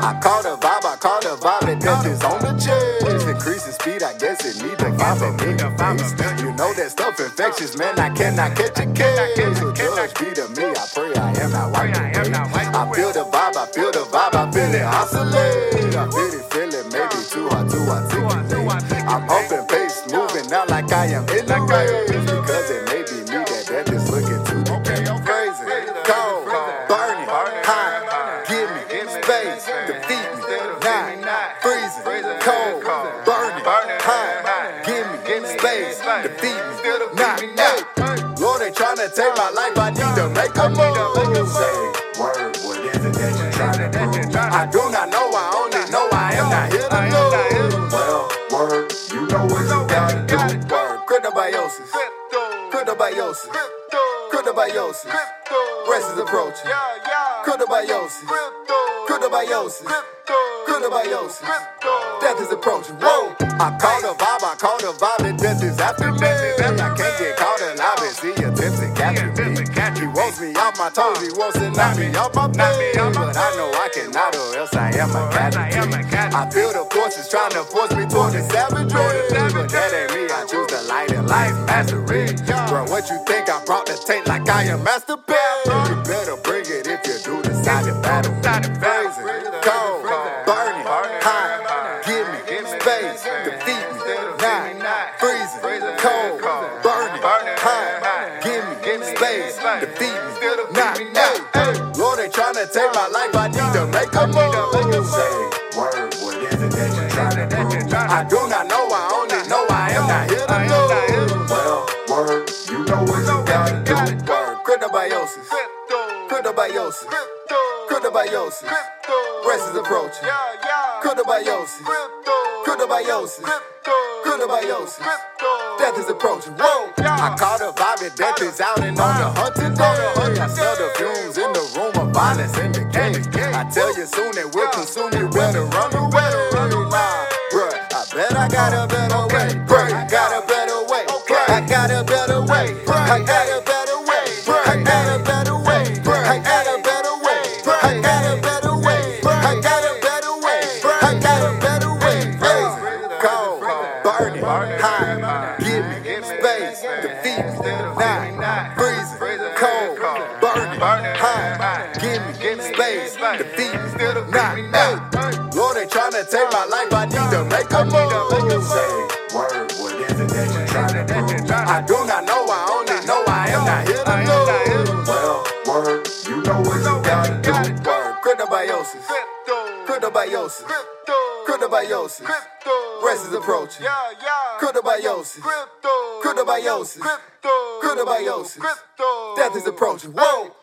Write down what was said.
I caught a vibe, I caught a vibe, and nothing's on the chest. Increasing speed, I guess it need a fiber in the face. You know that stuff infectious, man, I cannot catch a case. So judge be to me, I pray I am not white today. I feel the vibe, I feel the vibe, I feel it oscillate. I feel it, feel it, maybe too hard to articulate. I'm hoping. Cold, burning, high, give me. Space, defeat me, not hey. Lord, they tryna take my life, I need to make a move. Say, word, what is it that you tryna prove? I do not know, I only know I am not here to lose. Well, word, you know what you gotta do. Word, cryptobiosis, cryptobiosis, cryptobiosis. Rest is approaching. Cryptobiosis, cryptobiosis, cryptobiosis. Death is approaching. Whoa! I call the vibe, I call the vibe, and death is after me. I can't get caught alive and see attempts to capture me. He wants me off my toes, he wants to knock me off my feet. But I know I cannot, or else I am a casualty. I feel the forces trying to force me toward the savage savagery. But that ain't me, I choose the light and life mastery. Bro, what you think I brought the taint like I am Master P? You better bring it if you do decide to battle. Space, defeat me, not freezing, cold, burning, high, give me space, defeat me, not hey. Lord, they tryna take my life, I need to make a move. Say, word, what is it that you tryna prove? I do not know, I only know I am not here to lose. Well, word, you know what you gotta do. Word, cryptobiosis, cryptobiosis, cryptobiosis. Is approaching. Cryptobiosis, cryptobiosis, cryptobiosis. Death is approaching. Whoa! I call the vibe and death is out and on the hunt today. I smell the fumes in the room of violence in the game. I tell you soon it will consume you. Better run away. Nah, bruh, I bet I got a better way. Bruh, got a better way. I got a better way. I got a better way. Space, defeat me, not freezing, cold, burning, high, give me space, defeat me, not hey. Lord, they tryna take my life, I need to make a move. Say, word, what is it that you tryna prove? I do not know, I only know I am not here to lose. Well, word, you know what you gotta do. Word, cryptobiosis, cryptobiosis, cryptobiosis. Crypto. Rest is approaching. Cryptobiosis, Crypto. cryptobiosis, Crypto. cryptobiosis. Crypto. Death is approaching. Whoa!